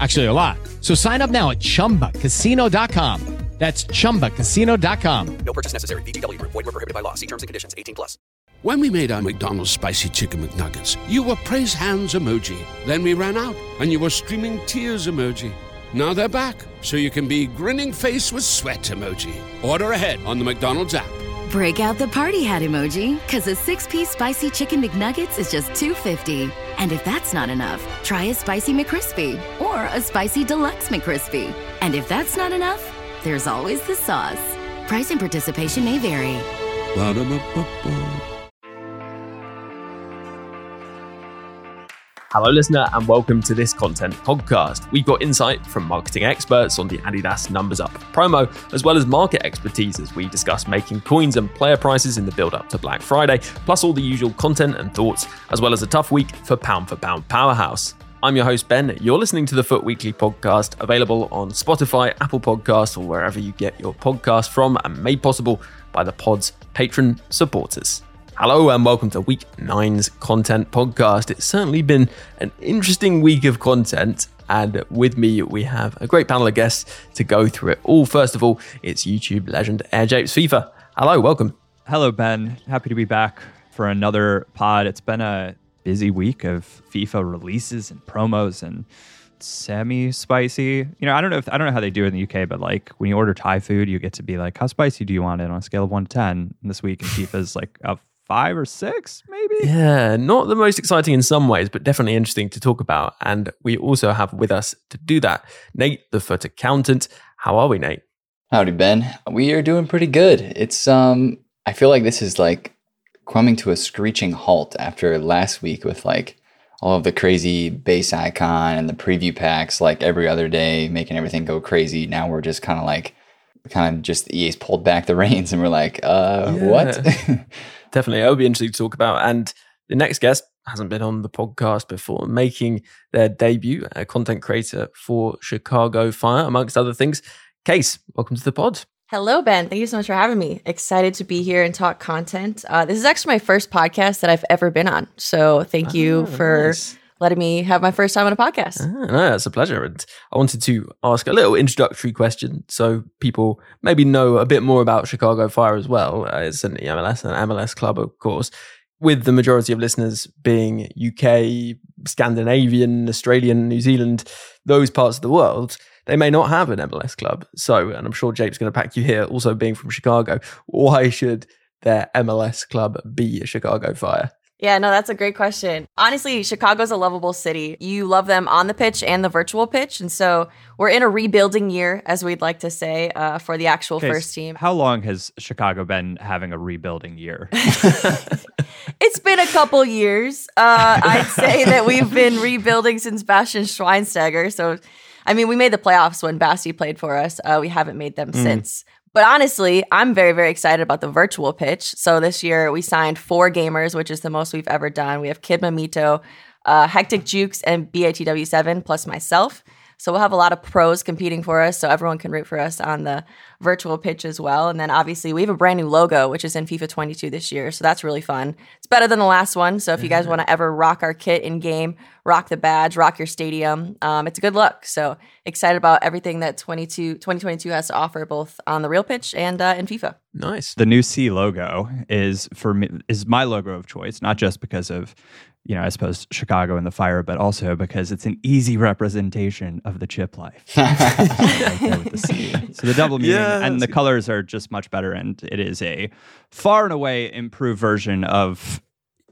Actually, a lot. So sign up now at chumbacasino.com. That's chumbacasino.com. No purchase necessary. VGW Group. Void were prohibited by law. See terms and conditions. 18 plus. When we made our McDonald's spicy chicken McNuggets, you were praise hands emoji. Then we ran out, and you were streaming tears emoji. Now they're back, so you can be grinning face with sweat emoji. Order ahead on the McDonald's app. Break out the party hat emoji, because a six-piece spicy chicken McNuggets is just $2.50. And if that's not enough, try a spicy McCrispy or a spicy deluxe McCrispy. And if that's not enough, there's always the sauce. Price and participation may vary. Ba-da-ba-ba-ba. Hello, listener, and welcome to this content podcast. We've got insight from marketing experts on the Adidas Numbers Up promo, as well as market expertise as we discuss making coins and player prices in the build up to Black Friday, plus all the usual content and thoughts, as well as a tough week for pound for pound powerhouse. I'm your host, Ben. You're listening to the FUT Weekly podcast, available on Spotify, Apple Podcasts, or wherever you get your podcast from, and made possible by the pod's patron supporters. Hello and welcome to week nine's content podcast. It's certainly been an interesting week of content, and with me we have a great panel of guests to go through it all. First of all, it's YouTube legend Air Japes FIFA. Hello, welcome. Hello, Ben. Happy to be back for another pod. It's been a busy week of FIFA releases and promos and semi spicy. You know, I don't know if I don't know how they do it in the UK, but like when you order Thai food, you get to be like, how spicy do you want it on a scale of one to ten? And this week in FIFA's like a five or six, maybe. Yeah, not the most exciting in some ways, but definitely interesting to talk about. And we also have with us to do that Nate, the FUT accountant. How are we, Nate? Howdy, Ben. We are doing pretty good. It's um, I feel like this is like coming to a screeching halt after last week with like all of the crazy base icon and the preview packs like every other day, making everything go crazy. Now we're just kind of like, kind of just EA's pulled back the reins and we're like, uh, Yeah. what? Definitely. Would be interesting to talk about. And the next guest hasn't been on the podcast before, making their debut, a content creator for Chicago Fire, amongst other things. Kacee, welcome to the pod. Hello, Ben. Thank you so much for having me. Excited to be here and talk content. Uh, this is actually my first podcast that I've ever been on. So thank you Ah, for nice. Letting me have my first time on a podcast. Ah, no, it's a pleasure. And I wanted to ask a little introductory question so people maybe know a bit more about Chicago Fire as well. Uh, it's an MLS, an MLS club, of course, with the majority of listeners being UK, Scandinavian, Australian, New Zealand, those parts of the world. They may not have an MLS club. So, and I'm sure Jake's going to pack you here, also being from Chicago. Why should their MLS club be a Chicago Fire? Yeah, no, that's a great question. Honestly, Chicago's a lovable city. You love them on the pitch and the virtual pitch. And so we're in a rebuilding year, as we'd like to say, uh, for the actual Okay, first team. How long has Chicago been having a rebuilding year? It's been a couple years. Uh, I'd say that we've been rebuilding since Bastian Schweinsteiger. So, I mean, we made the playoffs when Basti played for us. Uh, we haven't made them Mm. since. But honestly, I'm very, very excited about the virtual pitch. So this year we signed four gamers, which is the most we've ever done. We have Kid Mamito, uh, Hectic Jukes, and BATW7 plus myself. So we'll have a lot of pros competing for us, so everyone can root for us on the virtual pitch as well. And then obviously we have a brand new logo, which is in FIFA 22 this year, so that's really fun. It's better than the last one. So if you guys want to ever rock our kit in game, rock the badge, rock your stadium, um, it's a good look. So excited about everything that 22 2022 has to offer, both on the real pitch and uh, in FIFA. Nice. The new C logo is for me is my logo of choice, not just because of you know, I suppose Chicago and the fire, but also because it's an easy representation of the chip life. right the So the double meaning Yeah, and the that's- colors are just much better, and it is a far and away improved version of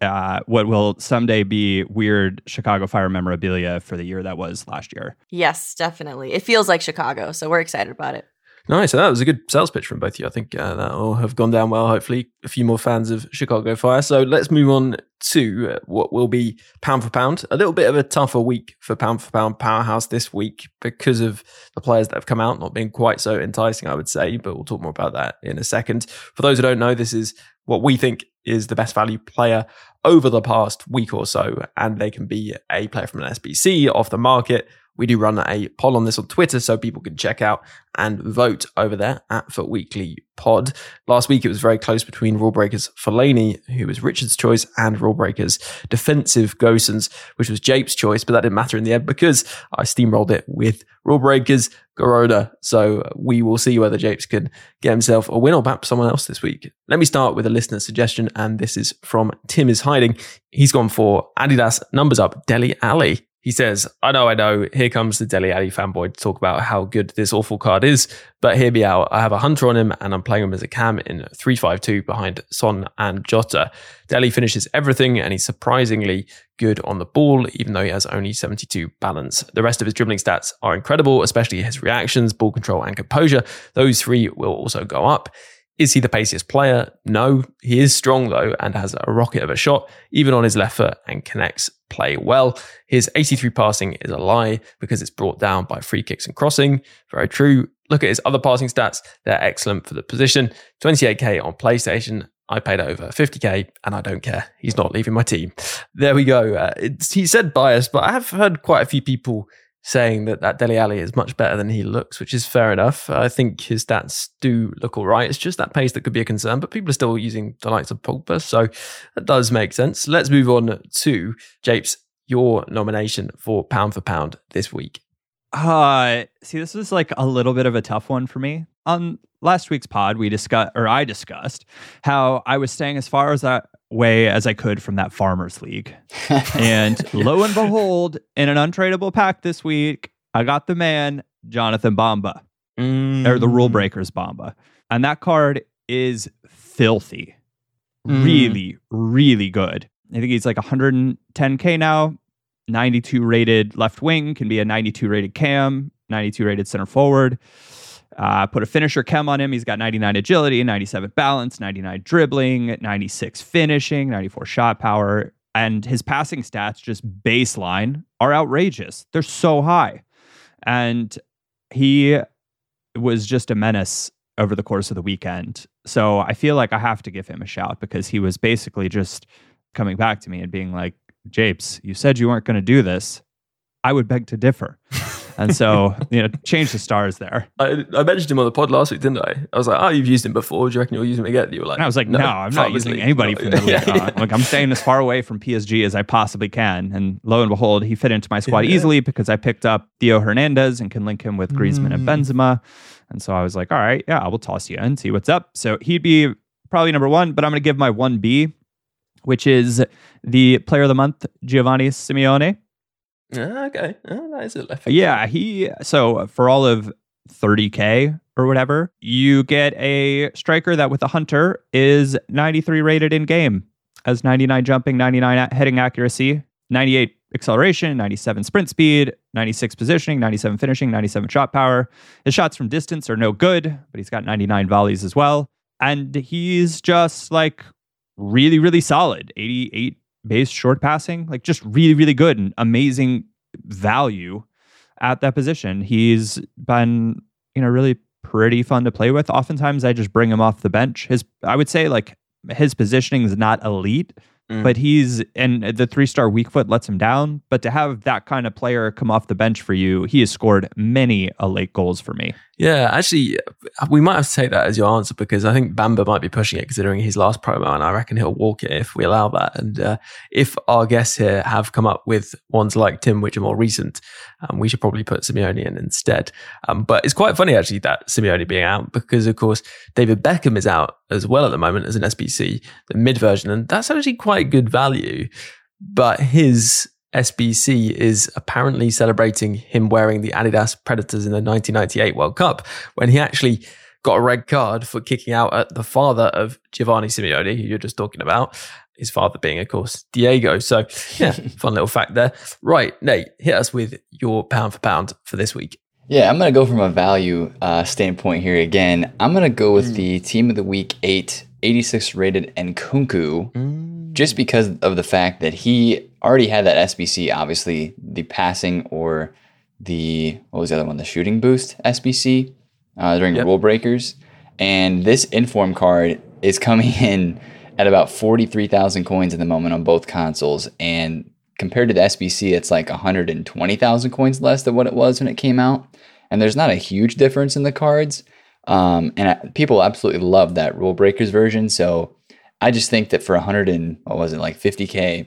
uh, what will someday be weird Chicago Fire memorabilia for the year that was last year. Yes, definitely. It feels like Chicago, so we're excited about it. Nice. So that was a good sales pitch from both of you. I think uh, that will have gone down well. Hopefully, a few more fans of Chicago Fire. So let's move on to uh, what will be pound for pound. A little bit of a tougher week for pound for pound powerhouse this week because of the players that have come out not being quite so enticing, I would say. But we'll talk more about that in a second. For those who don't know, this is what we think is the best value player over the past week or so, and they can be a player from an SBC off the market. We do run a poll on this on Twitter, so people can check out and vote over there at FUT Weekly Pod. Last week, it was very close between Rule Breakers Fellaini, who was Richard's choice, and Rule Breakers Defensive Gosens, which was Jape's choice, but that didn't matter in the end because I steamrolled it with Rule Breakers Corona. So we will see whether Japes can get himself a win or perhaps someone else this week. Let me start with a listener suggestion, and this is from Tim is Hiding. He's gone for Adidas numbers up, Dele Alli. He says, I know, I know, here comes the Dele Alli fanboy to talk about how good this awful card is, but hear me out. I have a hunter on him and I'm playing him as a cam in 352 behind Son and Jota. Deli finishes everything and he's surprisingly good on the ball, even though he has only 72 balance. The rest of his dribbling stats are incredible, especially his reactions, ball control, and composure. Those three will also go up. Is he the paciest player? No. He is strong though and has a rocket of a shot, even on his left foot, and connects play well. His 83 passing is a lie because it's brought down by free kicks and crossing. Very true. Look at his other passing stats. They're excellent for the position. 28k on PlayStation. I paid over 50k and I don't care. He's not leaving my team. There we go. Uh, he said biased, but I have heard quite a few people saying that that Dele Alli is much better than he looks, which is fair enough. I think his stats do look all right. It's just that pace that could be a concern, but people are still using the likes of Pogba, so that does make sense. Let's move on to Japes, your nomination for pound for pound this week. Uh, see, this was like a little bit of a tough one for me. On last week's pod, we discussed, or I discussed, how I was staying as far as that way as I could from that farmers league. and lo and behold, in an untradeable pack this week, I got the man, Jonathan Bamba, or the rule breakers Bamba. And that card is filthy. Mm. Really, really good. I think he's like 110K now, 92 rated left wing, can be a 92 rated cam, 92 rated center forward. Uh, put a finisher chem on him. He's got 99 agility, 97 balance, 99 dribbling, 96 finishing, 94 shot power. And his passing stats, just baseline, are outrageous. They're so high. And he was just a menace over the course of the weekend. So I feel like I have to give him a shout because he was basically just coming back to me and being like, Japes, you said you weren't going to do this. I would beg to differ. And so, you know, change the stars there. I, I mentioned him on the pod last week, didn't I? I was like, oh, you've used him before. Do you reckon you'll use him again? You were like, And I was like, no, I'm not using League, anybody not- from the league. Yeah, yeah. Uh, like I'm staying as far away from PSG as I possibly can. And lo and behold, he fit into my squad Yeah. easily because I picked up Theo Hernandez and can link him with Griezmann and Mm. Benzema. And so I was like, all right, yeah, I will toss you in, see what's up. So he'd be probably number one, but I'm going to give my 1B, which is the player of the month, Giovanni Simeone. Ah, okay. Oh, that is a left. Yeah, he so for all of 30k or whatever, you get a striker that with a hunter is 93 rated in game, as 99 jumping, 99 a- heading accuracy, 98 acceleration, 97 sprint speed, 96 positioning, 97 finishing, 97 shot power. His shots from distance are no good, but he's got 99 volleys as well. And he's just like really, really solid. 88 base short passing, like just really, really good and amazing value at that position. He's been, you know, really pretty fun to play with. Oftentimes I just bring him off the bench. His I would say like his positioning is not elite, Mm. but he's and the three star weak foot lets him down. But to have that kind of player come off the bench for you, he has scored many a late goals for me. Yeah, actually, we might have to take that as your answer because I think Bamba might be pushing it considering his last promo, and I reckon he'll walk it if we allow that. And uh, if our guests here have come up with ones like Tim, which are more recent, um, we should probably put Simeone in instead. Um, but it's quite funny actually that Simeone being out because, of course, David Beckham is out as well at the moment as an SBC, the mid version, and that's actually quite good value. But his SBC is apparently celebrating him wearing the Adidas Predators in the 1998 World Cup when he actually got a red card for kicking out at the father of Giovanni Simeone, who you're just talking about. His father being, of course, Diego. So, yeah, fun little fact there. Right, Nate, hit us with your pound for pound for this week. Yeah, I'm going to go from a value uh, standpoint here again. I'm going to go with the team of the week eight, 86 rated Nkunku, just because of the fact that he already had that SBC, obviously, the passing or the, what was the other one, the shooting boost SBC uh, during rule breakers. And this inform card is coming in at about 43,000 coins at the moment on both consoles. And compared to the SBC, it's like 120,000 coins less than what it was when it came out. And there's not a huge difference in the cards. Um, and I, people absolutely love that rule breakers version. So I just think that for 100 and what was it like 50k or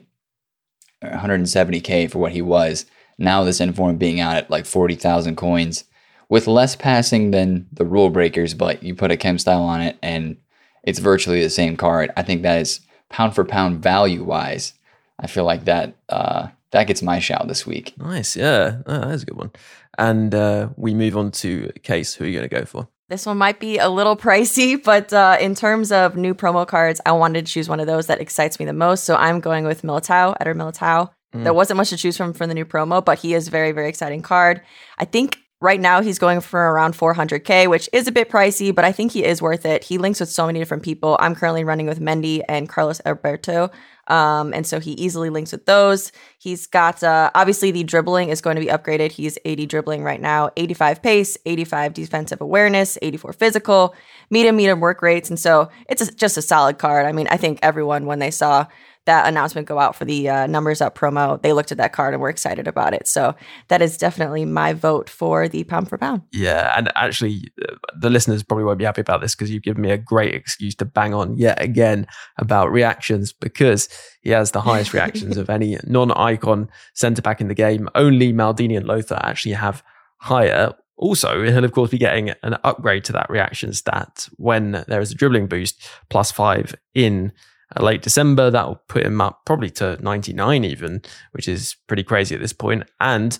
170k for what he was, now this inform being out at like 40,000 coins with less passing than the rule breakers, but you put a chem style on it and it's virtually the same card. I think that is pound for pound value wise. I feel like that uh, that gets my shout this week. Nice, yeah, oh, that is a good one. And uh, we move on to Kacee. Who are you going to go for? This one might be a little pricey, but uh, in terms of new promo cards, I wanted to choose one of those that excites me the most. So I'm going with Militao, Eder Militao. Mm. There wasn't much to choose from from the new promo, but he is very, very exciting card. I think right now he's going for around 400k, which is a bit pricey, but I think he is worth it. He links with so many different people. I'm currently running with Mendy and Carlos Alberto. Um, and so he easily links with those. He's got uh, obviously the dribbling is going to be upgraded. He's 80 dribbling right now, 85 pace, 85 defensive awareness, 84 physical, medium medium work rates, and so it's a, just a solid card. I mean, I think everyone when they saw that announcement go out for the uh, numbers up promo, they looked at that card and were excited about it. So that is definitely my vote for the pound for pound. Yeah, and actually, uh, the listeners probably won't be happy about this because you've given me a great excuse to bang on yet again about reactions because he has the highest reactions of any non-icon centre back in the game. Only Maldini and Lothar actually have higher. Also, he'll of course be getting an upgrade to that reaction stat when there is a dribbling boost plus five in late December. That will put him up probably to 99 even, which is pretty crazy at this point. And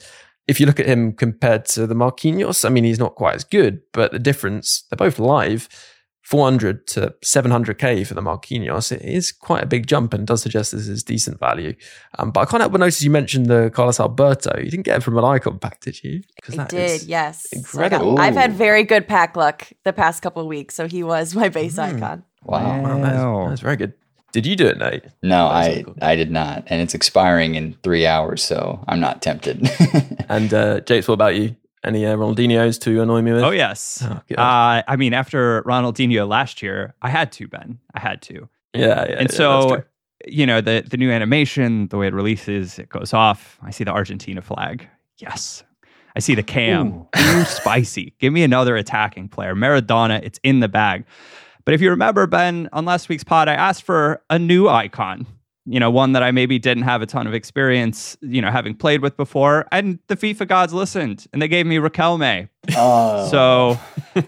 if you look at him compared to the Marquinhos, I mean, he's not quite as good, but the difference, they're both live. 400 to 700k for the Marquinhos. It is quite a big jump and does suggest this is decent value. Um, but I can't help but notice you mentioned the Carlos Alberto. You didn't get it from an icon pack, did you? Because I did, yes. So I got- incredible. I've had very good pack luck the past couple of weeks, so he was my base icon. Wow. Wow, that's, that's very good. Did you do it, Nate? No, I I did not, and it's expiring in three hours, so I'm not tempted. And uh, Japes, what about you? Any uh, Ronaldinho's to annoy me with? Oh yes. Oh, uh, I mean, after Ronaldinho last year, I had to Ben. I had to. Yeah, yeah, yeah, And that's so, you know, the the new animation, the way it releases, it goes off. I see the Argentina flag. Yes. I see the cam. Ooh, spicy. Give me another attacking player. Maradona. It's in the bag. But if you remember, Ben, on last week's pod, I asked for a new icon. You know, one that I maybe didn't have a ton of experience, you know, having played with before. And the FIFA gods listened and they gave me Riquelme. Oh. So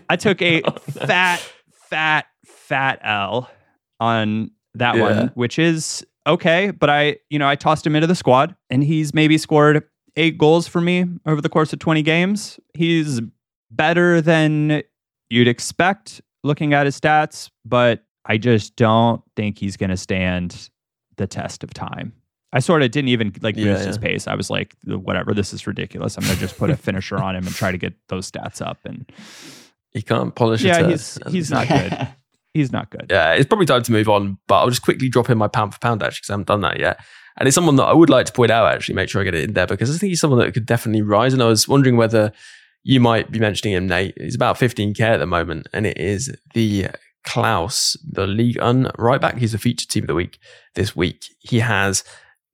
I took a oh, fat, fat, fat L on that Yeah. one, which is okay. But I, you know, I tossed him into the squad and he's maybe scored eight goals for me over the course of 20 games. He's better than you'd expect looking at his stats, but I just don't think he's going to stand the test of time. I sort of didn't even like Yeah, boost his pace. I was like, whatever, this is ridiculous. I'm going to just put a finisher on him and try to get those stats up. And He can't polish yeah, he's he's not good. He's not good. Yeah, it's probably time to move on, but I'll just quickly drop in my pound for pound actually because I haven't done that yet. And it's someone that I would like to point out actually, make sure I get it in there because I think he's someone that could definitely rise. And I was wondering whether you might be mentioning him, Nate. He's about 15k at the moment, and it is the Clauss, the Ligue 1 right back. He's a featured team of the week this week. He has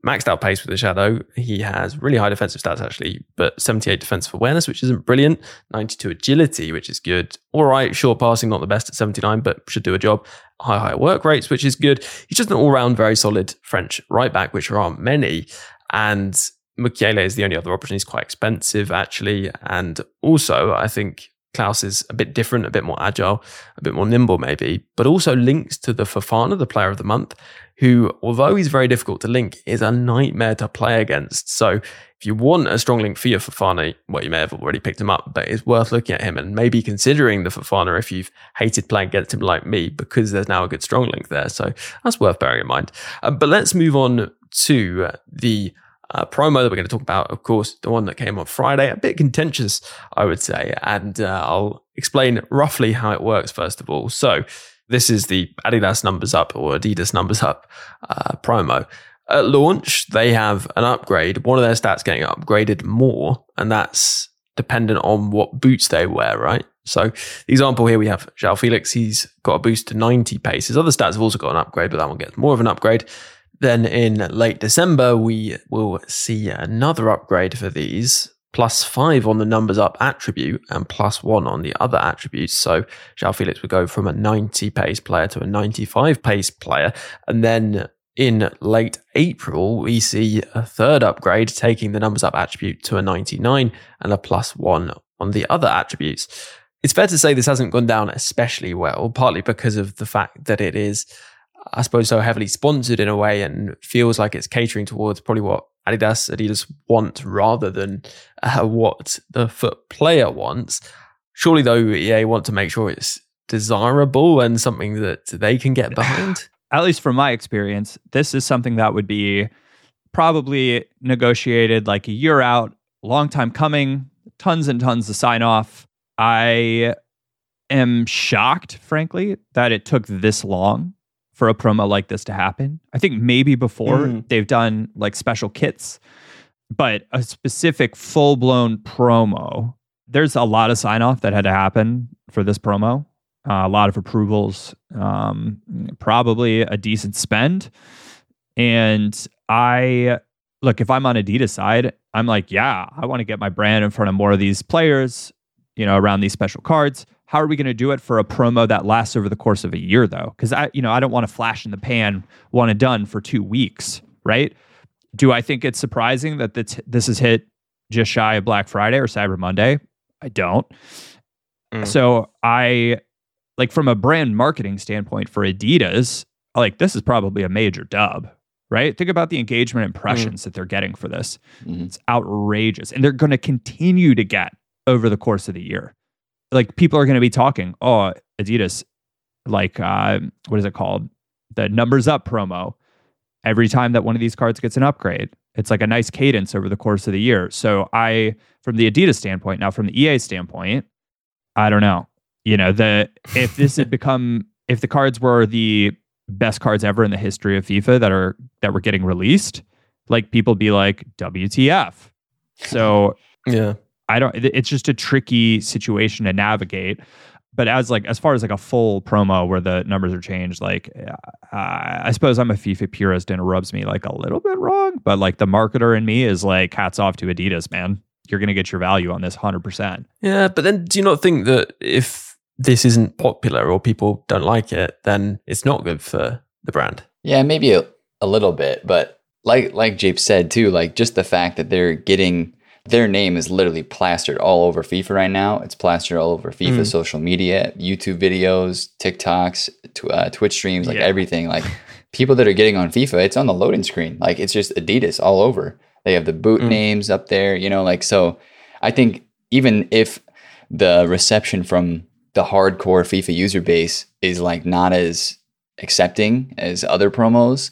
maxed out pace with the shadow. He has really high defensive stats actually, but 78 defensive awareness, which isn't brilliant. 92 agility, which is good. All right, short passing, not the best at 79, but should do a job. High, high work rates, which is good. He's just an all round very solid French right back, which there aren't many. And Mukiele is the only other option. He's quite expensive actually. And also, I think Clauss is a bit different, a bit more agile, a bit more nimble, maybe, but also links to the Fofana, the player of the month, who, although he's very difficult to link, is a nightmare to play against. So if you want a strong link for your Fofana, well, you may have already picked him up, but it's worth looking at him and maybe considering the Fofana if you've hated playing against him like me, because there's now a good strong link there. So that's worth bearing in mind. Uh, but let's move on to the uh, promo that we're going to talk about, of course, the one that came on Friday, a bit contentious, I would say. And uh, I'll explain roughly how it works, first of all. So, this is the Adidas Numbers Up or Adidas Numbers Up uh, promo. At launch, they have an upgrade, one of their stats getting upgraded more, and that's dependent on what boots they wear, right? So, the example here we have João Felix, he's got a boost to 90 pace. His other stats have also got an upgrade, but that one gets more of an upgrade. Then in late December, we will see another upgrade for these plus five on the numbers up attribute and plus one on the other attributes. So João Felix would go from a 90 pace player to a 95 pace player. And then in late April, we see a third upgrade, taking the numbers up attribute to a 99 and a plus one on the other attributes. It's fair to say this hasn't gone down especially well, partly because of the fact that it is I suppose, so heavily sponsored in a way and feels like it's catering towards probably what Adidas, Adidas want rather than uh, what the FUT player wants. Surely, though, EA want to make sure it's desirable and something that they can get behind. At least from my experience, this is something that would be probably negotiated like a year out, long time coming, tons and tons to sign off. I am shocked, frankly, that it took this long for a promo like this to happen. I think maybe before mm. they've done like special kits, but a specific full blown promo. There's a lot of sign off that had to happen for this promo. Uh, a lot of approvals, um, probably a decent spend. And I look, if I'm on Adidas side, I'm like, yeah, I want to get my brand in front of more of these players, you know, around these special cards. How are we going to do it for a promo that lasts over the course of a year, though? Because I, you know, I don't want to flash in the pan, one and done for two weeks, right? Do I think it's surprising that this, this is hit just shy of Black Friday or Cyber Monday? I don't. Mm. So I like from a brand marketing standpoint for Adidas, like this is probably a major dub, right? Think about the engagement impressions mm. that they're getting for this. Mm. It's outrageous. And they're going to continue to get over the course of the year like people are going to be talking, oh, Adidas, like uh, what is it called? The numbers up promo. Every time that one of these cards gets an upgrade, it's like a nice cadence over the course of the year. So I, from the Adidas standpoint, now from the EA standpoint, I don't know. You know, the if this had become if the cards were the best cards ever in the history of FIFA that are that were getting released, like people be like, WTF. So yeah. I don't. It's just a tricky situation to navigate. But as like as far as like a full promo where the numbers are changed, like uh, I suppose I'm a FIFA purist and it rubs me like a little bit wrong. But like the marketer in me is like hats off to Adidas, man. You're gonna get your value on this hundred percent. Yeah, but then do you not think that if this isn't popular or people don't like it, then it's not good for the brand? Yeah, maybe a, a little bit, but like like Jape said too, like just the fact that they're getting their name is literally plastered all over FIFA right now. It's plastered all over FIFA mm. social media, YouTube videos, TikToks, tw- uh, Twitch streams, like yeah. everything. Like people that are getting on FIFA, it's on the loading screen. Like it's just Adidas all over. They have the boot mm. names up there, you know, like so I think even if the reception from the hardcore FIFA user base is like not as accepting as other promos,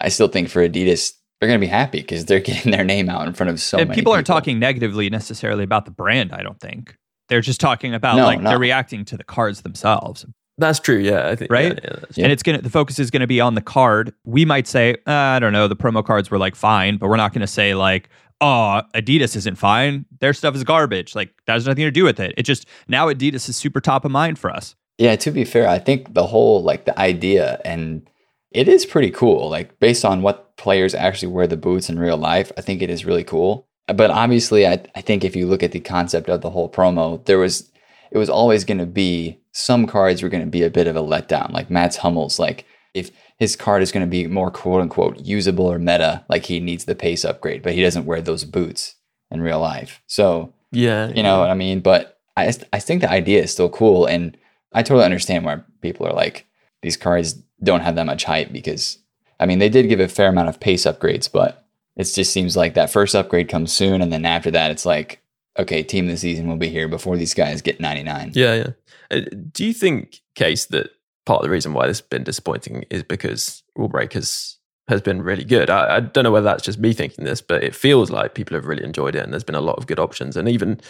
I still think for Adidas they're going to be happy because they're getting their name out in front of so and many people. aren't talking negatively necessarily about the brand. I don't think they're just talking about no, like no. they're reacting to the cards themselves. That's true. Yeah, I think right. Yeah, yeah, and it's gonna the focus is gonna be on the card. We might say, uh, I don't know, the promo cards were like fine, but we're not gonna say like, oh, Adidas isn't fine. Their stuff is garbage. Like that has nothing to do with it. It just now Adidas is super top of mind for us. Yeah, to be fair, I think the whole like the idea and it is pretty cool. Like based on what players actually wear the boots in real life, I think it is really cool. But obviously, I, I think if you look at the concept of the whole promo, there was it was always going to be some cards were going to be a bit of a letdown. Like Mats Hummels, like if his card is going to be more quote unquote usable or meta, like he needs the pace upgrade, but he doesn't wear those boots in real life. So yeah, you know what I mean. But I I think the idea is still cool, and I totally understand why people are like these cards don't have that much hype because I mean they did give a fair amount of pace upgrades, but it just seems like that first upgrade comes soon, and then after that, it's like okay, team of the season will be here before these guys get 99. Yeah, yeah. Uh, do you think, Kacee, that part of the reason why this has been disappointing is because Rule Breakers has been really good. I, I, don't know whether that's just me thinking this, but it feels like people have really enjoyed it, and there's been a lot of good options. And even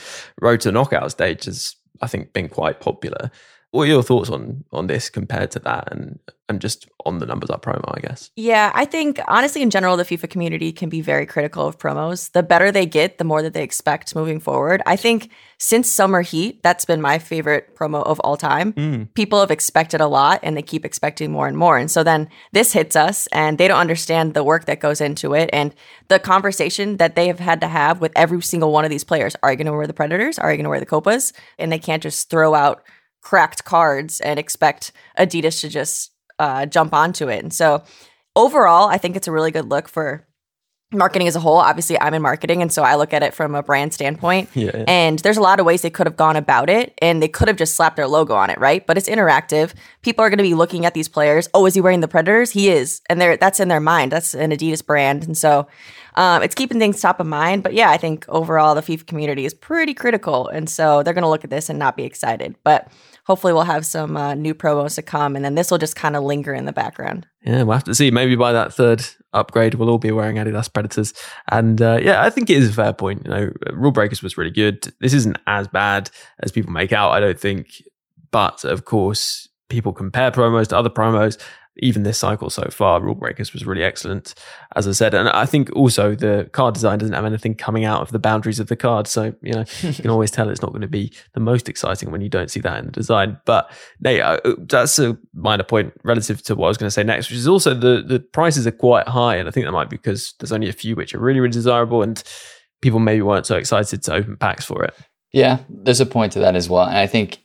Road to Knockout stage has, I think, been quite popular. What are your thoughts on on this compared to that, and and just on the numbers up promo? I guess. Yeah, I think honestly, in general, the FIFA community can be very critical of promos. The better they get, the more that they expect moving forward. I think since Summer Heat, that's been my favorite promo of all time. Mm. People have expected a lot, and they keep expecting more and more. And so then this hits us, and they don't understand the work that goes into it, and the conversation that they have had to have with every single one of these players. Are you going to wear the Predators? Are you going to wear the Copas? And they can't just throw out cracked cards and expect Adidas to just uh, jump onto it. And so overall, I think it's a really good look for marketing as a whole. Obviously, I'm in marketing, and so I look at it from a brand standpoint. Yeah, yeah. And there's a lot of ways they could have gone about it, and they could have just slapped their logo on it, right? But it's interactive. People are going to be looking at these players. Oh, is he wearing the Predators? He is, and they're that's in their mind. That's an Adidas brand, and so. Um, it's keeping things top of mind, but yeah, I think overall the FIFA community is pretty critical, and so they're going to look at this and not be excited. But hopefully we'll have some uh, new promos to come, and then this will just kind of linger in the background. Yeah, we'll have to see. Maybe by that third upgrade, we'll all be wearing Adidas Predators. And uh, yeah, I think it is a fair point. You know, Rule Breakers was really good. This isn't as bad as people make out, I don't think. But of course, people compare promos to other promos even this cycle so far, Rule Breakers was really excellent, as I said. And I think also the card design doesn't have anything coming out of the boundaries of the card. So, you know, you can always tell it's not going to be the most exciting when you don't see that in the design. But no, uh, that's a minor point relative to what I was going to say next, which is also the, the prices are quite high. And I think that might be because there's only a few which are really, really desirable and people maybe weren't so excited to open packs for it. Yeah, there's a point to that as well. And I think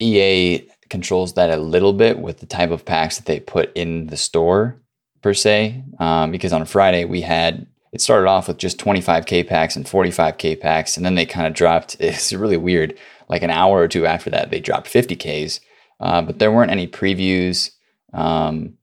EA controls that a little bit with the type of packs that they put in the store per se. Um, because on Friday we had it started off with just 25k packs and 45k packs, and then they kind of dropped. It's really weird. Like an hour or two after that, they dropped 50ks, uh, but there weren't any previews um,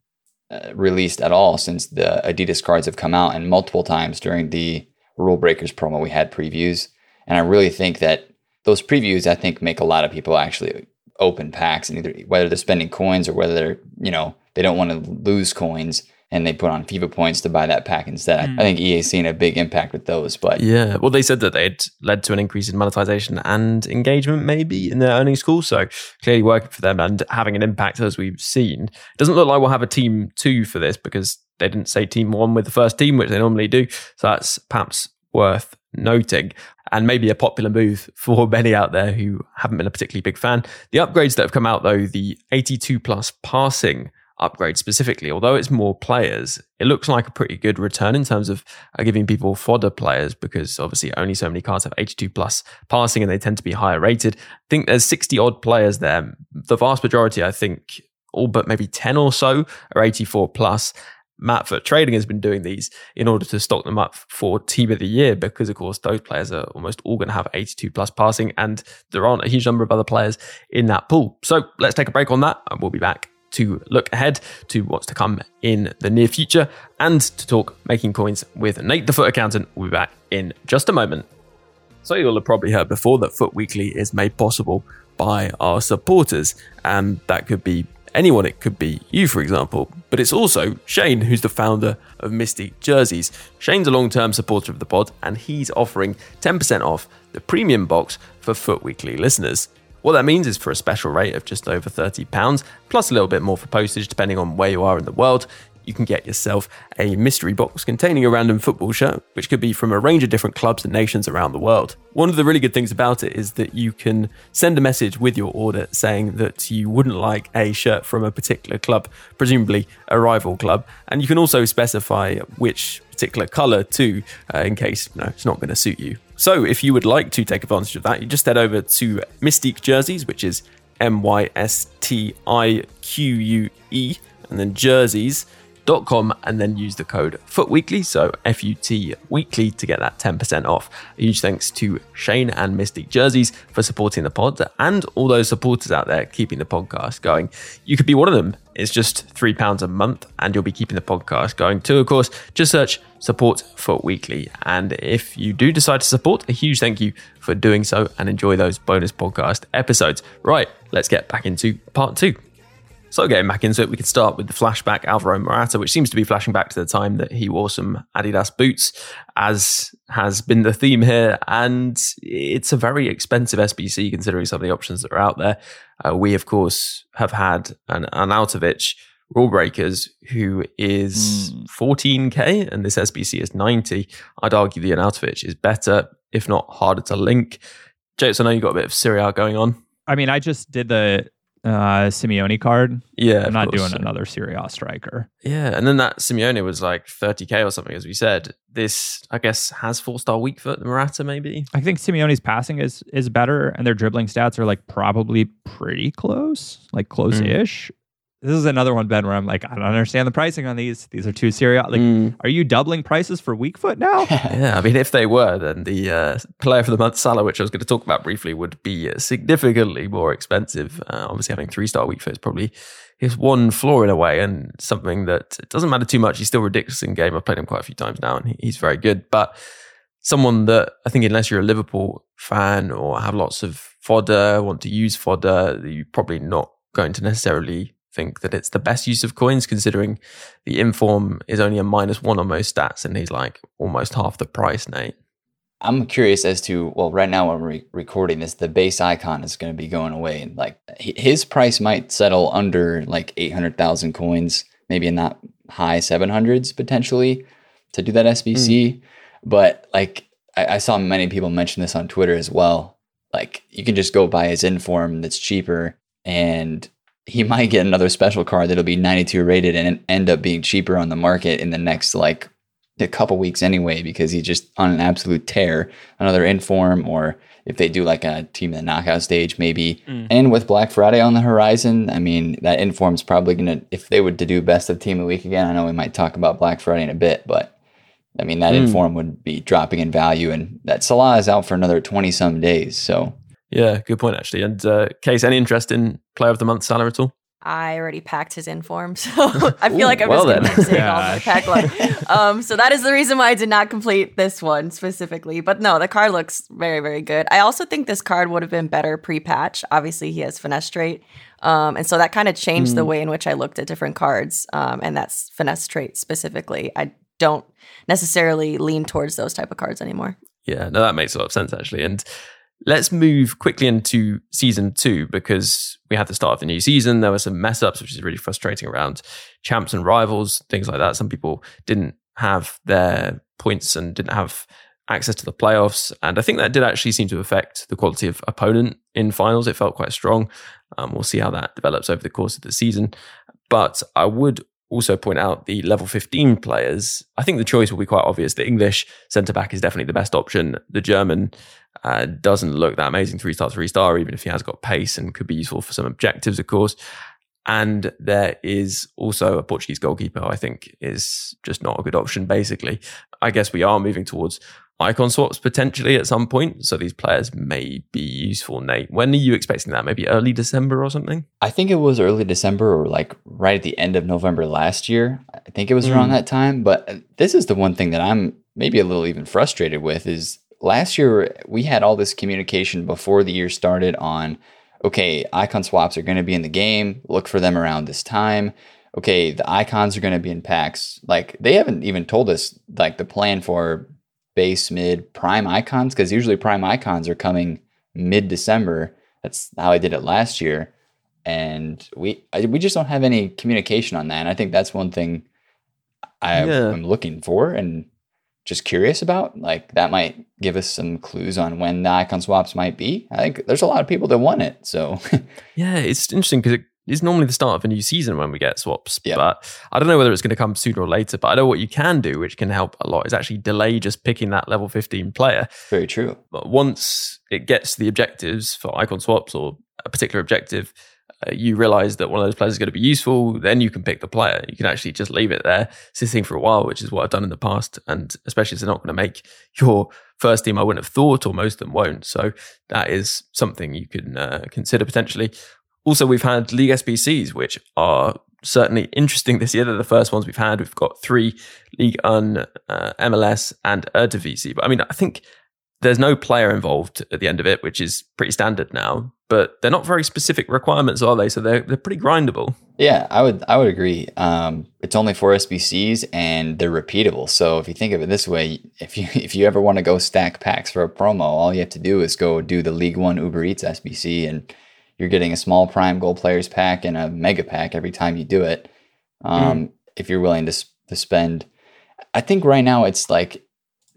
uh, released at all since the Adidas cards have come out, and multiple times during the Rule Breakers promo we had previews, and I really think that those previews I think make a lot of people actually open packs and either whether they're spending coins or whether they're you know they don't want to lose coins and they put on FIFA points to buy that pack instead. Mm. I think EA's seen a big impact with those. But yeah, well, they said that they'd led to an increase in monetization and engagement, maybe in their earnings call. So clearly working for them and having an impact as we've seen. It doesn't look like we'll have a team two for this because they didn't say team one with the first team, which they normally do. So that's perhaps worth noting and maybe a popular move for many out there who haven't been a particularly big fan. The upgrades that have come out, though, the 82 plus passing upgrade specifically, although it's more players, it looks like a pretty good return in terms of uh, giving people fodder players because obviously only so many cards have 82 plus passing and they tend to be higher rated. I think there's 60 odd players there. The vast majority, I think, all but maybe 10 or so are 84 plus. Matt for Trading has been doing these in order to stock them up for Team of the Year because, of course, those players are almost all going to have 82 plus passing, and there aren't a huge number of other players in that pool. So let's take a break on that, and we'll be back to look ahead to what's to come in the near future and to talk making coins with Nate, the FUT accountant. We'll be back in just a moment. So you'll have probably heard before that FUT Weekly is made possible by our supporters, and that could be anyone. It could be you, for example. But it's also Shane, who's the founder of Mystique Jerseys. Shane's a long term supporter of the pod, and he's offering 10% off the premium box for FUT Weekly listeners. What that means is for a special rate of just over £30, plus a little bit more for postage, depending on where you are in the world, you can get yourself a mystery box containing a random football shirt, which could be from a range of different clubs and nations around the world. One of the really good things about it is that you can send a message with your order saying that you wouldn't like a shirt from a particular club, presumably a rival club, and you can also specify which particular color too, uh, in case you know, it's not going to suit you. So, if you would like to take advantage of that, you just head over to Mystique Jerseys, which is M Y S T I Q U E, and then jerseys.com, and then use the code FUTWeekly, so F U T weekly, to get that 10% off. A huge thanks to Shane and Mystique Jerseys for supporting the pod and all those supporters out there keeping the podcast going. You could be one of them. It's just £3 a month, and you'll be keeping the podcast going too, of course. Just search support for weekly. And if you do decide to support, a huge thank you for doing so and enjoy those bonus podcast episodes. Right, let's get back into part two. So, getting back into it, we could start with the flashback Alvaro Morata, which seems to be flashing back to the time that he wore some Adidas boots, as has been the theme here. And it's a very expensive SBC considering some of the options that are out there. Uh, we, of course, have had an, Arnautovic rule breakers who is mm. 14k and this SBC is 90. I'd argue the Arnautovic is better, if not harder to link. Japes, I know you've got a bit of Serie A going on. I mean, I just did the uh Simeone card. Yeah, I'm not course. doing another Serie A striker. Yeah, and then that Simeone was like 30k or something, as we said. This, I guess, has four star weak foot. The Morata, maybe. I think Simeone's passing is is better, and their dribbling stats are like probably pretty close, like close ish. This is another one, Ben, where I'm like, I don't understand the pricing on these. These are too serious. Like, mm. are you doubling prices for weak foot now? yeah, I mean, if they were, then the uh, player for the month Salah, which I was going to talk about briefly, would be uh, significantly more expensive. Uh, obviously, having three star weak foot is probably his one flaw in a way, and something that it doesn't matter too much. He's still ridiculous in game. I've played him quite a few times now, and he's very good. But someone that I think, unless you're a Liverpool fan or have lots of fodder, want to use fodder, you're probably not going to necessarily think that it's the best use of coins considering the inform is only a minus one on most stats and he's like almost half the price, Nate. I'm curious as to well, right now when we're re- recording this, the base icon is going to be going away. Like his price might settle under like 800,000 coins, maybe in that high 700s potentially to do that SBC. Mm. But like I-, I saw many people mention this on Twitter as well. Like you can just go buy his inform that's cheaper and he might get another special card that'll be 92 rated and end up being cheaper on the market in the next like a couple weeks anyway because he's just on an absolute tear. Another inform or if they do like a team in the knockout stage maybe. Mm. And with Black Friday on the horizon, I mean that inform's probably gonna if they were to do best of team of the week again, I know we might talk about Black Friday in a bit, but I mean that mm. inform would be dropping in value and that Salah is out for another 20 some days. So yeah, good point actually. And uh, Kacee, any interest in Player of the Month Salah at all? I already packed his inform, so I feel Ooh, like I'm well just going to say all the pack one. Um, so that is the reason why I did not complete this one specifically. But no, the card looks very, very good. I also think this card would have been better pre-patch. Obviously, he has finesse trait, um, and so that kind of changed mm. the way in which I looked at different cards, um, and that's finesse trait specifically. I don't necessarily lean towards those type of cards anymore. Yeah, no, that makes a lot of sense actually, and Let's move quickly into season two because we had the start of the new season. There were some mess ups, which is really frustrating around champs and rivals, things like that. Some people didn't have their points and didn't have access to the playoffs. And I think that did actually seem to affect the quality of opponent in finals. It felt quite strong. Um, we'll see how that develops over the course of the season. But I would also point out the level 15 players. I think the choice will be quite obvious. The English centre back is definitely the best option. The German uh, doesn't look that amazing three star, three star, even if he has got pace and could be useful for some objectives, of course. And there is also a Portuguese goalkeeper, I think, is just not a good option, basically. I guess we are moving towards icon swaps potentially at some point. So these players may be useful, Nate. When are you expecting that? Maybe early December or something? I think it was early December or like right at the end of November last year. I think it was mm. around that time. But this is the one thing that I'm maybe a little even frustrated with is last year we had all this communication before the year started on okay, icon swaps are going to be in the game. Look for them around this time. Okay, the icons are going to be in packs. Like they haven't even told us like the plan for base, mid, prime icons because usually prime icons are coming mid December. That's how I did it last year, and we I, we just don't have any communication on that. And I think that's one thing I Yeah. am looking for and just curious about. Like that might give us some clues on when the icon swaps might be. I think there's a lot of people that want it. So Yeah, it's interesting because it is normally the start of a new season when we get swaps. But I don't know whether it's going to come sooner or later. But I know what you can do, which can help a lot, is actually delay just picking that level 15 player. very true. But once it gets to the objectives for icon swaps or a particular objective, you realize that one of those players is going to be useful, then you can pick the player. You can actually just leave it there sitting for a while, which is what I've done in the past. And especially if they're not going to make your first team, I wouldn't have thought, or most of them won't. So that is something you can uh, consider potentially. Also, we've had League SBCs, which are certainly interesting this year. They're the first ones we've had. We've got three League Un, uh, MLS, and Eredivisie. But I mean, I think there's no player involved at the end of it, which is pretty standard now. But they're not very specific requirements, are they? So they're they're pretty grindable. Yeah, I would I would agree. Um, it's only four SBCs and they're repeatable. So if you think of it this way, if you if you ever want to go stack packs for a promo, all you have to do is go do the Ligue 1 Uber Eats SBC, and you're getting a small Prime Gold Players pack and a Mega pack every time you do it. Um, If you're willing to to spend, I think right now it's like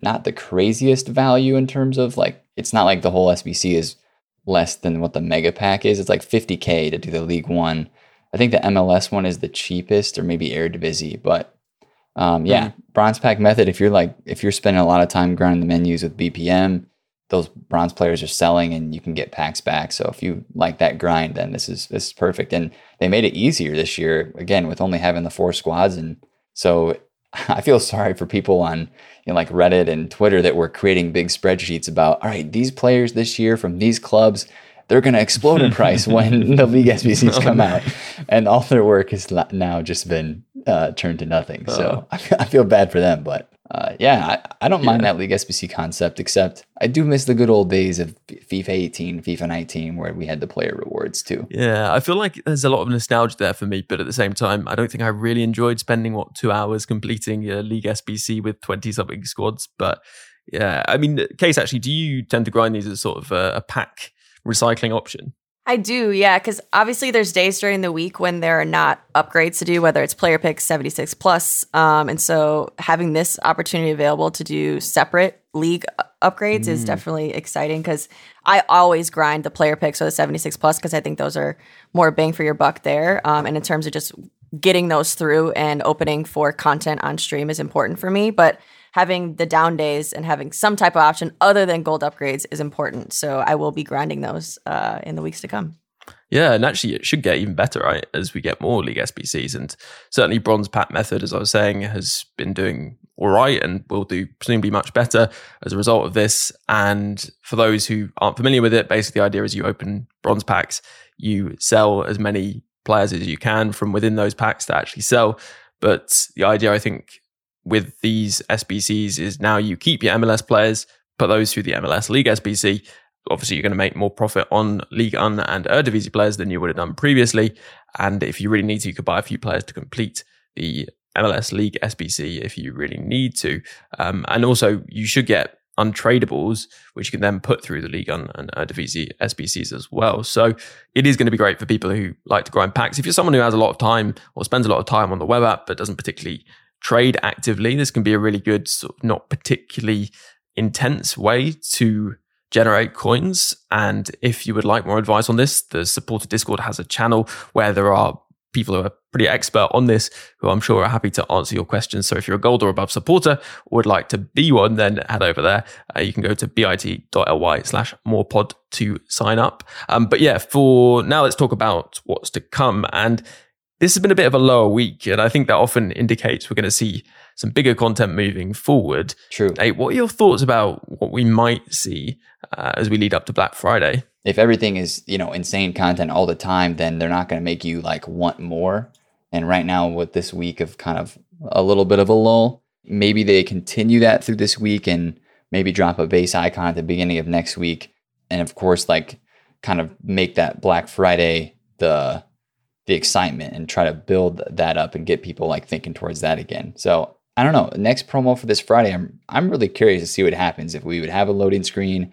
not the craziest value in terms of like it's not like the whole SBC is less than what the Mega pack is. It's like 50k to do the Ligue 1. I think the MLS one is the cheapest, or maybe Air Eredivisie. But um, yeah, bronze pack method. If you're like if you're spending a lot of time grinding the menus with BPM, those bronze players are selling, and you can get packs back. So if you like that grind, then this is this is perfect. And they made it easier this year again with only having the four squads, and so I feel sorry for people on you know, like Reddit and Twitter that were creating big spreadsheets about all right, these players this year from these clubs they're going to explode in price when the league SBCs Oh, come out, and all their work has now just been uh, turned to nothing. Oh. So I I feel bad for them, but uh, yeah, I, I don't mind that league SBC concept. Except I do miss the good old days of FIFA 18, FIFA 19, where we had the player rewards too. Yeah, I feel like there's a lot of nostalgia there for me, but at the same time, I don't think I really enjoyed spending what two hours completing a League SBC with twenty something squads. But yeah, I mean, Kacee actually, do you tend to grind these as sort of a, a pack recycling option? I do, yeah, because obviously there's days during the week when there are not upgrades to do, whether it's player picks 76 plus. Um, and so having this opportunity available to do separate league upgrades is Mm. definitely exciting because I always grind the player picks or the 76 plus because I think those are more bang for your buck there. Um, and in terms of just getting those through and opening for content on stream is important for me. But having the down days and having some type of option other than gold upgrades is important. So I will be grinding those uh, in the weeks to come. Yeah, and actually, it should get even better, right? As we get more League SBCs, and certainly Bronze Pack Method, as I was saying, has been doing all right and will do presumably much better as a result of this. And for those who aren't familiar with it, basically the idea is you open Bronze packs, you sell as many players as you can from within those packs to actually sell. But the idea, I think, with these SBCs is now you keep your MLS players, put those through the MLS League SBC. Obviously, you're going to make more profit on Ligue 1 and Eredivisie players than you would have done previously. And if you really need to, you could buy a few players to complete the MLS League SBC if you really need to. Um, and also, you should get untradables, which you can then put through the Ligue 1 and Eredivisie SBCs as well. So it is going to be great for people who like to grind packs. If you're someone who has a lot of time or spends a lot of time on the web app but doesn't particularly trade actively, this can be a really good, sort of not particularly intense way to generate coins. And if you would like more advice on this, the supporter Discord has a channel where there are people who are pretty expert on this who I'm sure are happy to answer your questions. So if you're a gold or above supporter or would like to be one, then head over there. Uh, you can go to bit.ly slash morepod to sign up. Um, but yeah, for now, let's talk about what's to come. And this has been a bit of a lower week, and I think that often indicates we're going to see some bigger content moving forward. True. Hey, what are your thoughts about what we might see uh, as we lead up to Black Friday? if everything is you know insane content all the time then they're not going to make you like want more and right now with this week of kind of a little bit of a lull maybe they continue that through this week and maybe drop a base icon at the beginning of next week and of course like kind of make that black friday the the excitement and try to build that up and get people like thinking towards that again so i don't know next promo for this friday i'm i'm really curious to see what happens if we would have a loading screen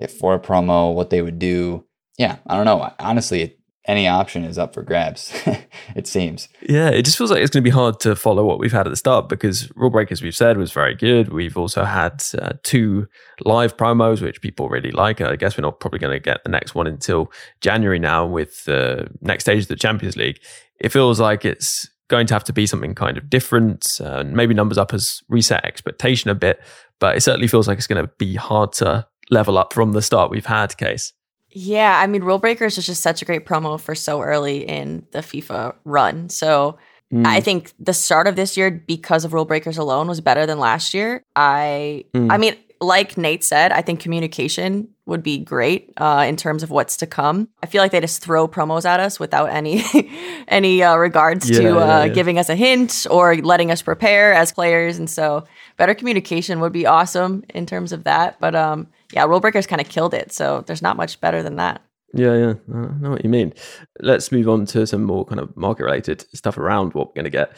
if for a promo, what they would do. Yeah, I don't know. Honestly, any option is up for grabs. it seems. Yeah, it just feels like it's going to be hard to follow what we've had at the start because Rule Break, as we've said, was very good. We've also had uh, two live promos, which people really like. I guess we're not probably going to get the next one until January now with the next stage of the Champions League. It feels like it's going to have to be something kind of different. Uh, maybe Numbers Up has reset expectation a bit, but it certainly feels like it's going to be hard to level up from the start we've had, Kacee. Yeah, I mean, Rule Breakers is just such a great promo for so early in the FIFA run. So mm. I think the start of this year, because of Rule Breakers alone, was better than last year. I, mm. I mean, like Nate said, I think communication would be great uh, in terms of what's to come. I feel like they just throw promos at us without any any uh, regards yeah, to uh, yeah, yeah. giving us a hint or letting us prepare as players. And so, better communication would be awesome in terms of that. But um, yeah, Rule Breakers kind of killed it. So there's not much better than that. Yeah, yeah, I know what you mean. Let's move on to some more kind of market related stuff around what we're going to get.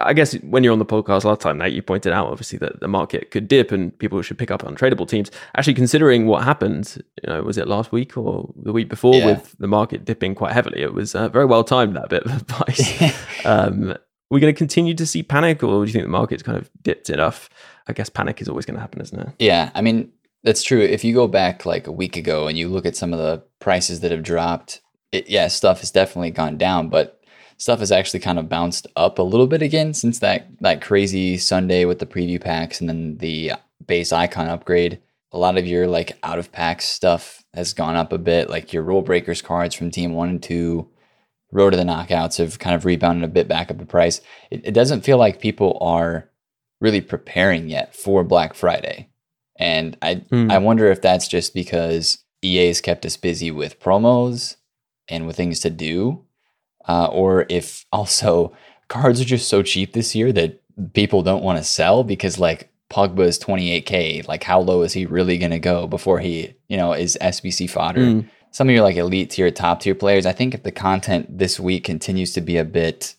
I guess when you're on the podcast last time, Nate, you pointed out obviously that the market could dip and people should pick up on tradable teams. Actually, considering what happened, you know, was it last week or the week before yeah. with the market dipping quite heavily? It was uh, very well timed that bit of advice. um, we're going to continue to see panic, or do you think the market's kind of dipped enough? I guess panic is always going to happen, isn't it? Yeah, I mean that's true. If you go back like a week ago and you look at some of the prices that have dropped, it, yeah, stuff has definitely gone down, but stuff has actually kind of bounced up a little bit again since that that crazy Sunday with the preview packs and then the base icon upgrade. A lot of your like out of packs stuff has gone up a bit, like your rule breakers cards from team one and two, road to the knockouts have kind of rebounded a bit back up the price. It, it doesn't feel like people are really preparing yet for Black Friday. And I mm. I wonder if that's just because EA has kept us busy with promos and with things to do uh, or if also cards are just so cheap this year that people don't want to sell because like Pogba is 28k. Like how low is he really going to go before he, you know, is SBC fodder? Mm. Some of your like elite tier, top tier players. I think if the content this week continues to be a bit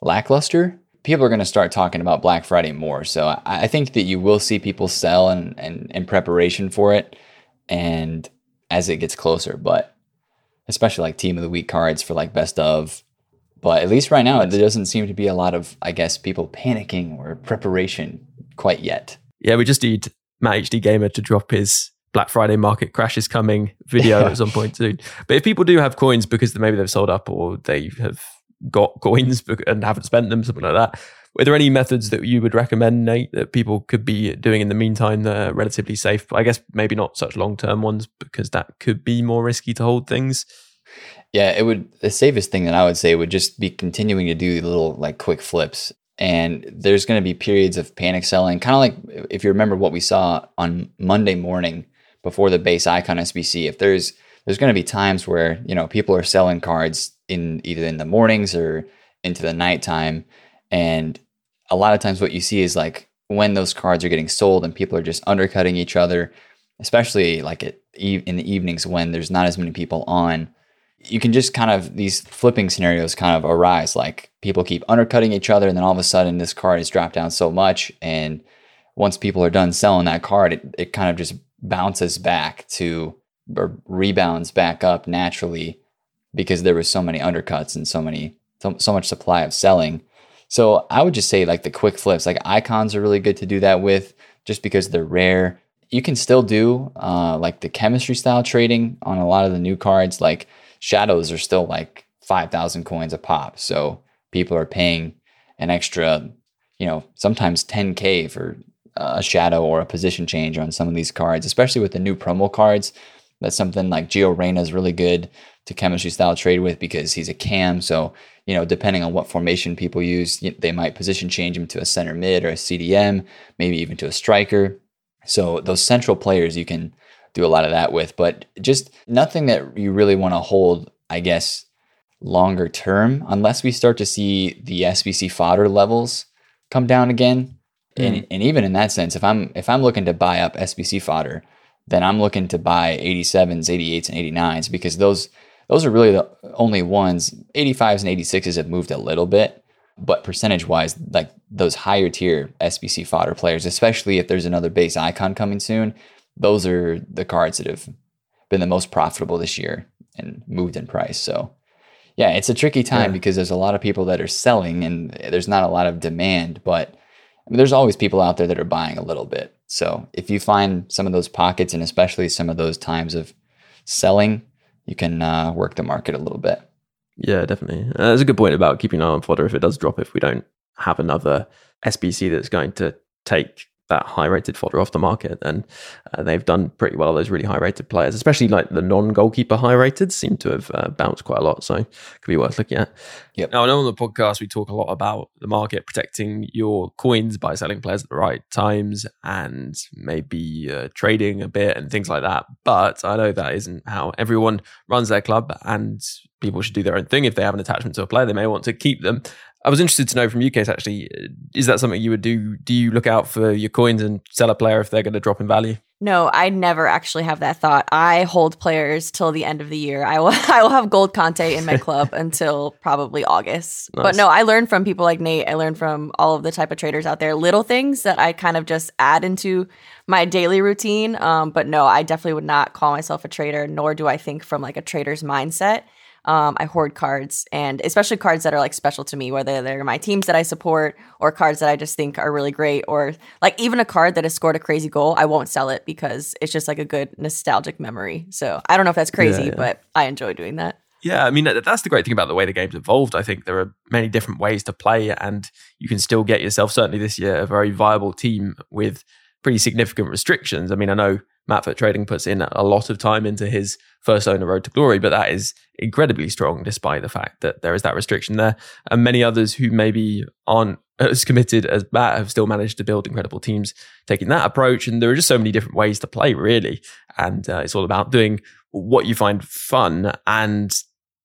lackluster, people are going to start talking about Black Friday more. So I, I think that you will see people sell and and in preparation for it, and as it gets closer. But especially like team of the week cards for like best of. But at least right now, there doesn't seem to be a lot of, I guess, people panicking or preparation quite yet. Yeah, we just need Matt HD Gamer to drop his Black Friday market crash is coming video at some point soon. But if people do have coins because maybe they've sold up or they have got coins and haven't spent them, something like that, are there any methods that you would recommend, Nate, that people could be doing in the meantime that are relatively safe? I guess maybe not such long term ones because that could be more risky to hold things. Yeah, it would. The safest thing that I would say would just be continuing to do little like quick flips. And there's going to be periods of panic selling, kind of like if you remember what we saw on Monday morning before the base icon SBC. If there's there's going to be times where you know people are selling cards in either in the mornings or into the nighttime and a lot of times, what you see is like when those cards are getting sold and people are just undercutting each other, especially like at, in the evenings when there's not as many people on. You can just kind of these flipping scenarios kind of arise. Like people keep undercutting each other, and then all of a sudden this card has dropped down so much, and once people are done selling that card, it, it kind of just bounces back to or rebounds back up naturally because there was so many undercuts and so many so, so much supply of selling so I would just say like the quick flips, like icons are really good to do that with just because they're rare. You can still do uh, like the chemistry style trading on a lot of the new cards. Like shadows are still like 5,000 coins a pop. So people are paying an extra, you know, sometimes 10K for a shadow or a position change on some of these cards, especially with the new promo cards. That's something like Gio Reyna is really good to chemistry style trade with because he's a cam. So you know, depending on what formation people use, they might position change him to a center mid or a CDM, maybe even to a striker. So those central players you can do a lot of that with, but just nothing that you really want to hold, I guess, longer term, unless we start to see the SBC fodder levels come down again. Mm. And, and even in that sense, if I'm if I'm looking to buy up SBC fodder, then I'm looking to buy 87s, 88s, and 89s because those those are really the only ones. 85s and 86s have moved a little bit, but percentage wise, like those higher tier SBC fodder players, especially if there's another base icon coming soon, those are the cards that have been the most profitable this year and moved in price. So yeah, it's a tricky time Yeah. because there's a lot of people that are selling and there's not a lot of demand, but I mean, there's always people out there that are buying a little bit. So if you find some of those pockets and especially some of those times of selling, you can uh, work the market a little bit. Yeah, definitely. Uh, there's a good point about keeping an eye on fodder if it does drop. If we don't have another SBC that's going to take that high rated fodder off the market, And uh, they've done pretty well. Those really high rated players, especially like the non goalkeeper high rated, seem to have uh, bounced quite a lot. So could be worth looking at. Yep. Now, I know on the podcast we talk a lot about the market protecting your coins by selling players at the right times and maybe uh, trading a bit and things like that. But I know that isn't how everyone runs their club, and people should do their own thing. If they have an attachment to a player, they may want to keep them. I was interested to know from you, Kacee, actually, uh, is that something you would do? Do you look out for your coins and sell a player if they're going to drop in value? No, I never actually have that thought. I hold players till the end of the year. I will I will have gold Conte in my club until probably August. But no, I learned from people like Nate. I learned from all of the type of traders out there. Little things that I kind of just add into my daily routine. Um, but no, I definitely would not call myself a trader, nor do I think from like a trader's mindset. Um, I hoard cards and especially cards that are like special to me, whether they're my teams that I support or cards that I just think are really great, or like even a card that has scored a crazy goal. I won't sell it because it's just like a good nostalgic memory. So I don't know if that's crazy, yeah. but I enjoy doing that. Yeah, I mean that's the great thing about the way the game's evolved. I think there are many different ways to play, and you can still get yourself certainly this year a very viable team with pretty significant restrictions. I mean, I know Matt FUT Trading puts in a lot of time into his first owner road to glory, but that is incredibly strong despite the fact that there is that restriction there. And many others who maybe aren't as committed as Matt have still managed to build incredible teams taking that approach. And there are just so many different ways to play, really. And uh, it's all about doing what you find fun and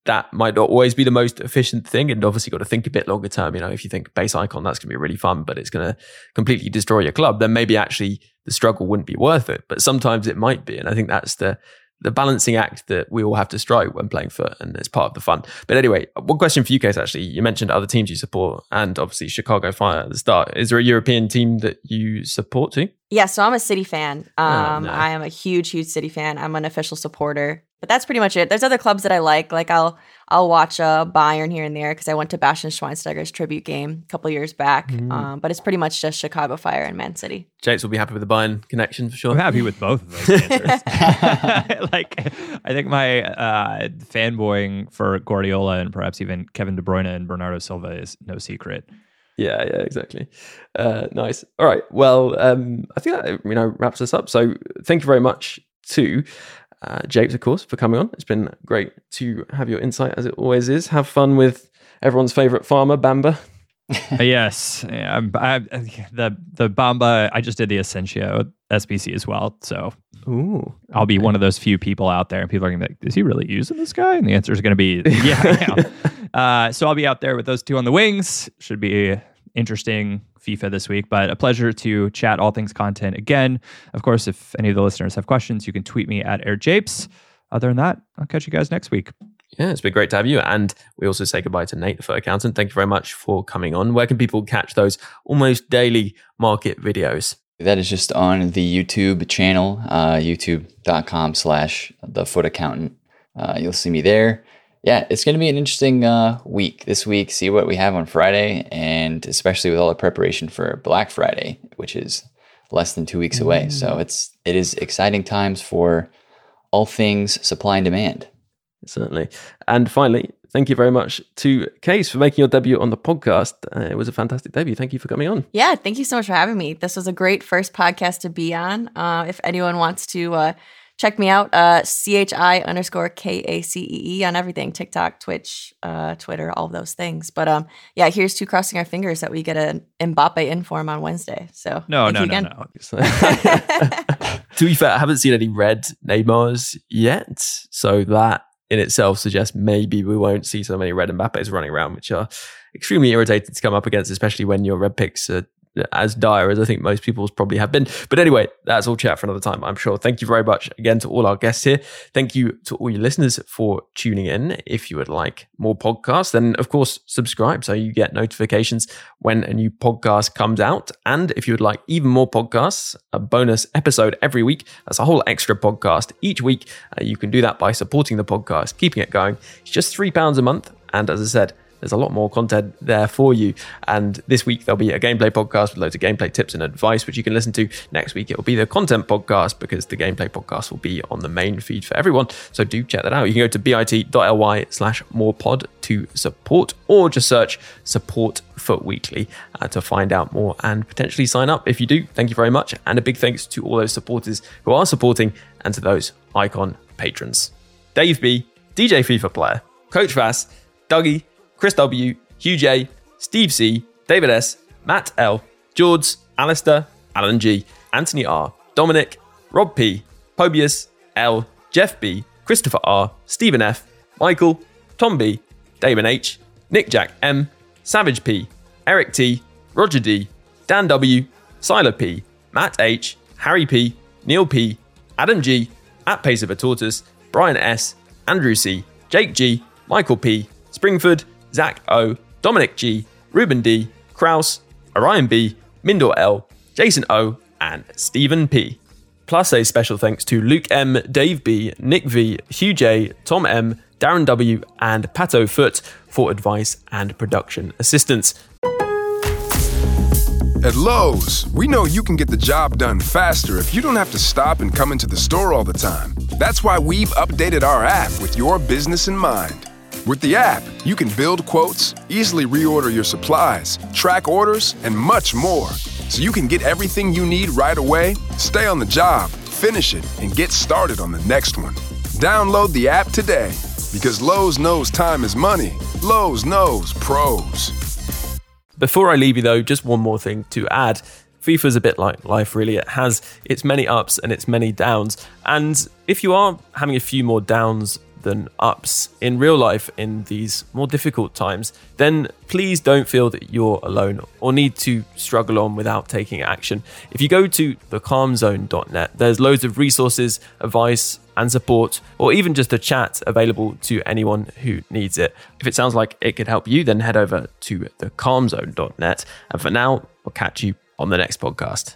that might not always be the most efficient thing. And obviously, got to think a bit longer term. You know, if you think base icon, that's going to be really fun, but it's going to completely destroy your club, then maybe actually the struggle wouldn't be worth it. But sometimes it might be. And I think that's the, the balancing act that we all have to strike when playing FUT, and it's part of the fun. But anyway, one question for you guys actually. You mentioned other teams you support, and obviously Chicago Fire at the start. Is there a European team that you support too? Yeah, so I'm a City fan. Um, no. I am a huge, huge City fan. I'm an official supporter, but that's pretty much it. There's other clubs that I like. Like I'll I'll watch uh, Bayern here and there because I went to Bastian Schweinsteiger's tribute game a couple years back. Mm. Um, but it's pretty much just Chicago Fire and Man City. Japes will be happy with the Bayern connection for sure. I'm happy with both of those answers. like, I think my uh, fanboying for Guardiola and perhaps even Kevin De Bruyne and Bernardo Silva is no secret. Yeah, yeah, exactly. Uh, nice. All right. Well, um, I think that you know wraps us up. So thank you very much to uh, Japes, of course, for coming on. It's been great to have your insight, as it always is. Have fun with everyone's favorite farmer, Bamba. Yes, yeah, I'm, I, the the Bamba. I just did the Asensio SBC as well, so Ooh, I'll be one of those few people out there, and people are gonna be like, "Is he really using this guy?" And the answer is gonna be, "Yeah." yeah. Uh, so I'll be out there with those two on the wings. Should be interesting FIFA this week, but a pleasure to chat all things content again. Of course, if any of the listeners have questions, you can tweet me at AirJapes. Other than that, I'll catch you guys next week. Yeah, it's been great to have you. And we also say goodbye to Nate, the FUT accountant. Thank you very much for coming on. Where can people catch those almost daily market videos? That is just on the YouTube channel, uh, youtube.com slash the FUT accountant. Uh, you'll see me there. Yeah, it's going to be an interesting uh, week this week. See what we have on Friday, and especially with all the preparation for Black Friday, which is less than two weeks away. So it's it is exciting times for all things supply and demand. Certainly. And finally, thank you very much to Kacee for making your debut on the podcast. Uh, it was a fantastic debut. Thank you for coming on. Yeah, thank you so much for having me. This was a great first podcast to be on. Uh, if anyone wants to uh, check me out, uh, CHI underscore K A C E E on everything TikTok, Twitch, uh, Twitter, all of those things. But um, yeah, here's to crossing our fingers that we get an Mbappe inform on Wednesday. So No, thank no, no, again. no. to be fair, I haven't seen any red Neymars yet. So that in itself suggests maybe we won't see so many red Mbappes running around, which are extremely irritating to come up against, especially when your red picks are as dire as I think most people's probably have been. But anyway, that's all chat for another time, I'm sure. Thank you very much again to all our guests here. Thank you to all your listeners for tuning in. If you would like more podcasts, then of course subscribe so you get notifications when a new podcast comes out. And if you would like even more podcasts, a bonus episode every week, that's a whole extra podcast each week. Uh, you can do that by supporting the podcast, keeping it going. It's just £3 a month. And as I said, there's a lot more content there for you. And this week there'll be a gameplay podcast with loads of gameplay tips and advice, which you can listen to. Next week it will be the content podcast because the gameplay podcast will be on the main feed for everyone. So do check that out. You can go to bit.ly slash more pod to support or just search support FUT Weekly uh, to find out more and potentially sign up. If you do, thank you very much. And a big thanks to all those supporters who are supporting and to those icon patrons. Dave B, DJ FIFA player, Coach Vass, Dougie, Chris W, Hugh J, Steve C, David S, Matt L, George, Alistair, Alan G, Anthony R, Dominic, Rob P, Pobius, L, Jeff B, Christopher R, Stephen F, Michael, Tom B, Damon H, Nick Jack M, Savage P, Eric T, Roger D, Dan W, Siler P, Matt H, Harry P, Neil P, Adam G, at Pace of a Tortoise, Brian S, Andrew C, Jake G, Michael P, Springford, Zach O, Dominic G, Ruben D, Kraus, Orion B, Mindor L, Jason O, and Stephen P. Plus a special thanks to Luke M, Dave B, Nick V, Hugh J, Tom M, Darren W, and Pato Foot for advice and production assistance. At Lowe's, we know you can get the job done faster if you don't have to stop and come into the store all the time. That's why we've updated our app with your business in mind. With the app, you can build quotes, easily reorder your supplies, track orders, and much more. So you can get everything you need right away, stay on the job, finish it, and get started on the next one. Download the app today because Lowe's knows time is money. Lowe's knows pros. Before I leave you, though, just one more thing to add. FIFA's a bit like life, really. It has its many ups and its many downs. And if you are having a few more downs than ups in real life in these more difficult times, then please don't feel that you're alone or need to struggle on without taking action. If you go to thecalmzone.net, there's loads of resources, advice, and support, or even just a chat available to anyone who needs it. If it sounds like it could help you, then head over to thecalmzone.net. And for now, we'll catch you on the next podcast.